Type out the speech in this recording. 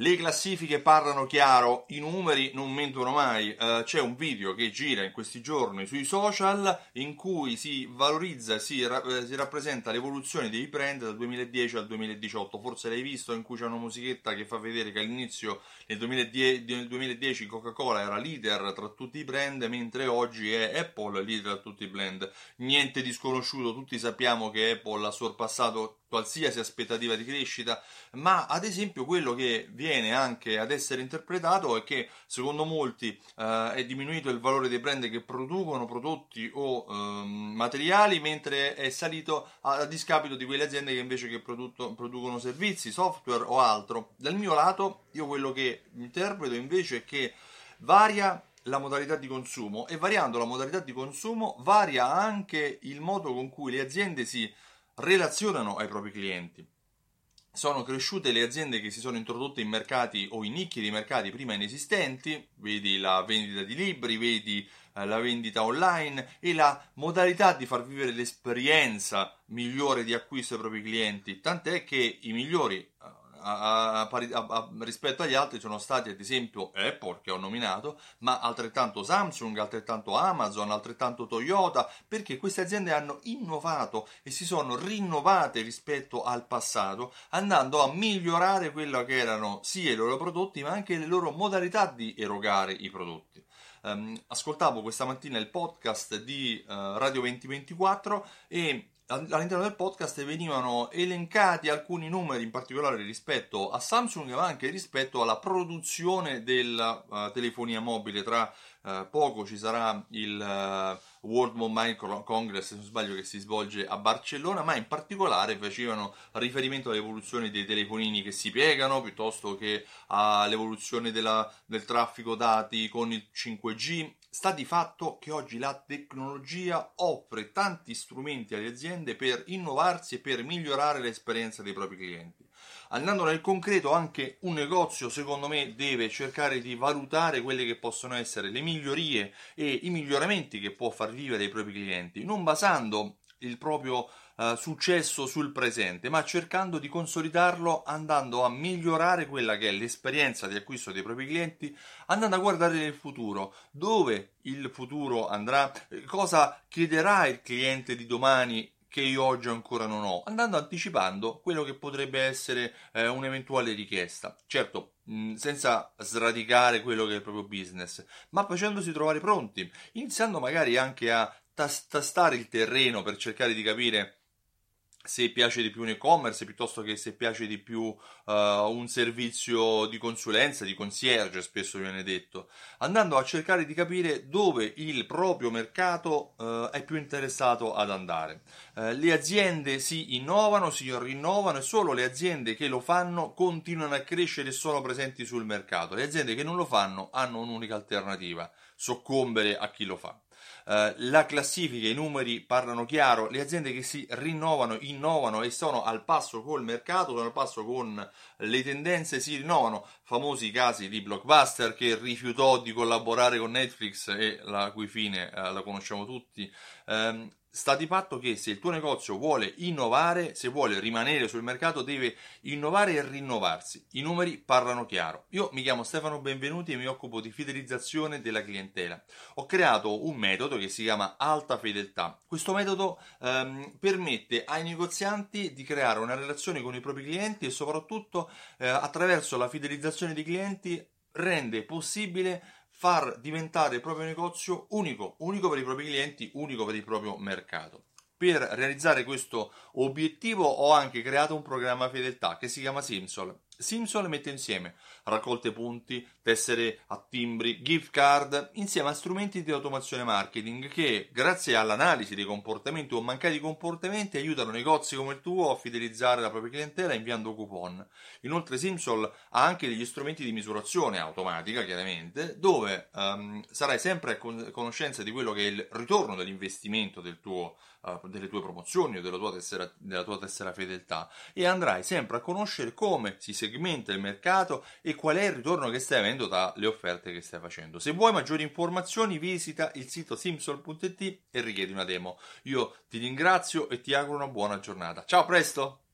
Le classifiche parlano chiaro, i numeri non mentono mai. Uh, c'è un video che gira in questi giorni sui social in cui si valorizza e si, ra- eh, si, rappresenta l'evoluzione dei brand dal 2010 al 2018. Forse l'hai visto in cui c'è una musichetta che fa vedere che all'inizio nel 2010, nel 2010 Coca-Cola era leader tra tutti i brand, mentre oggi è Apple leader tra tutti i brand. Niente di sconosciuto, tutti sappiamo che Apple ha sorpassato qualsiasi aspettativa di crescita, ma ad esempio quello che viene anche ad essere interpretato è che secondo molti eh, è diminuito il valore dei brand che producono prodotti o eh, materiali, mentre è salito a, a, discapito di quelle aziende che invece che prodotto, producono servizi, software o altro. Dal mio lato, io quello che interpreto invece è che varia la modalità di consumo e variando la modalità di consumo varia anche il modo con cui le aziende si relazionano ai propri clienti. Sono cresciute le aziende che si sono introdotte in mercati o in nicchie di mercati prima inesistenti, vedi la vendita di libri, vedi eh, la vendita online e la modalità di far vivere l'esperienza migliore di acquisto ai propri clienti, tant'è che i migliori eh, a, a, rispetto agli altri sono stati ad esempio Apple che ho nominato, ma altrettanto Samsung, altrettanto Amazon, altrettanto Toyota, perché queste aziende hanno innovato e si sono rinnovate rispetto al passato, andando a migliorare quello che erano sia i loro prodotti, ma anche le loro modalità di erogare i prodotti. Um, ascoltavo questa mattina il podcast di uh, Radio 2024 e all'interno del podcast venivano elencati alcuni numeri in particolare rispetto a Samsung ma anche rispetto alla produzione della uh, telefonia mobile. Tra uh, poco ci sarà il uh, World Mobile Congress se non sbaglio che si svolge a Barcellona ma in particolare facevano riferimento all'evoluzione dei telefonini che si piegano piuttosto che all'evoluzione della, del traffico dati con il 5G Sta di fatto che oggi la tecnologia offre tanti strumenti alle aziende per innovarsi e per migliorare l'esperienza dei propri clienti. Andando nel concreto, anche un negozio, secondo me, deve cercare di valutare quelle che possono essere le migliorie e i miglioramenti che può far vivere i propri clienti, non basando il proprio uh, successo sul presente, ma cercando di consolidarlo andando a migliorare quella che è l'esperienza di acquisto dei propri clienti, andando a guardare nel futuro, dove il futuro andrà, cosa chiederà il cliente di domani che io oggi ancora non ho, andando anticipando quello che potrebbe essere eh, un'eventuale richiesta. Certo, mh, senza sradicare quello che è il proprio business, ma facendosi trovare pronti, iniziando magari anche a tastare il terreno per cercare di capire se piace di più un e-commerce piuttosto che se piace di più uh, un servizio di consulenza, di concierge, spesso viene detto, andando a cercare di capire dove il proprio mercato uh, è più interessato ad andare. Uh, le aziende si innovano, si rinnovano e solo le aziende che lo fanno continuano a crescere e sono presenti sul mercato. Le aziende che non lo fanno hanno un'unica alternativa, soccombere a chi lo fa. Uh, la classifica, i numeri parlano chiaro, le aziende che si rinnovano, innovano e sono al passo col mercato, sono al passo con le tendenze, si rinnovano. Famosi casi di Blockbuster che rifiutò di collaborare con Netflix e la cui fine uh, la conosciamo tutti. Um, sta di fatto che se il tuo negozio vuole innovare, se vuole rimanere sul mercato, deve innovare e rinnovarsi. I numeri parlano chiaro. Io mi chiamo Stefano Benvenuti e mi occupo di fidelizzazione della clientela. Ho creato un metodo che si chiama alta fedeltà. Questo metodo ehm, permette ai negozianti di creare una relazione con i propri clienti e soprattutto eh, attraverso la fidelizzazione dei clienti rende possibile far diventare il proprio negozio unico, unico per i propri clienti, unico per il proprio mercato. Per realizzare questo obiettivo ho anche creato un programma fedeltà che si chiama Simsol Simsol mette insieme raccolte punti, tessere a timbri, gift card, insieme a strumenti di automazione marketing che, grazie all'analisi dei comportamenti o mancati comportamenti, aiutano negozi come il tuo a fidelizzare la propria clientela inviando coupon. Inoltre Simsol ha anche degli strumenti di misurazione automatica, chiaramente, dove um, sarai sempre a conoscenza di quello che è il ritorno dell'investimento del tuo, uh, delle tue promozioni o della tua, tessera, della tua tessera fedeltà e andrai sempre a conoscere come si segue segmenta il mercato e qual è il ritorno che stai avendo dalle offerte che stai facendo. Se vuoi maggiori informazioni visita il sito simsol.it e richiedi una demo. Io ti ringrazio e ti auguro una buona giornata. Ciao, presto!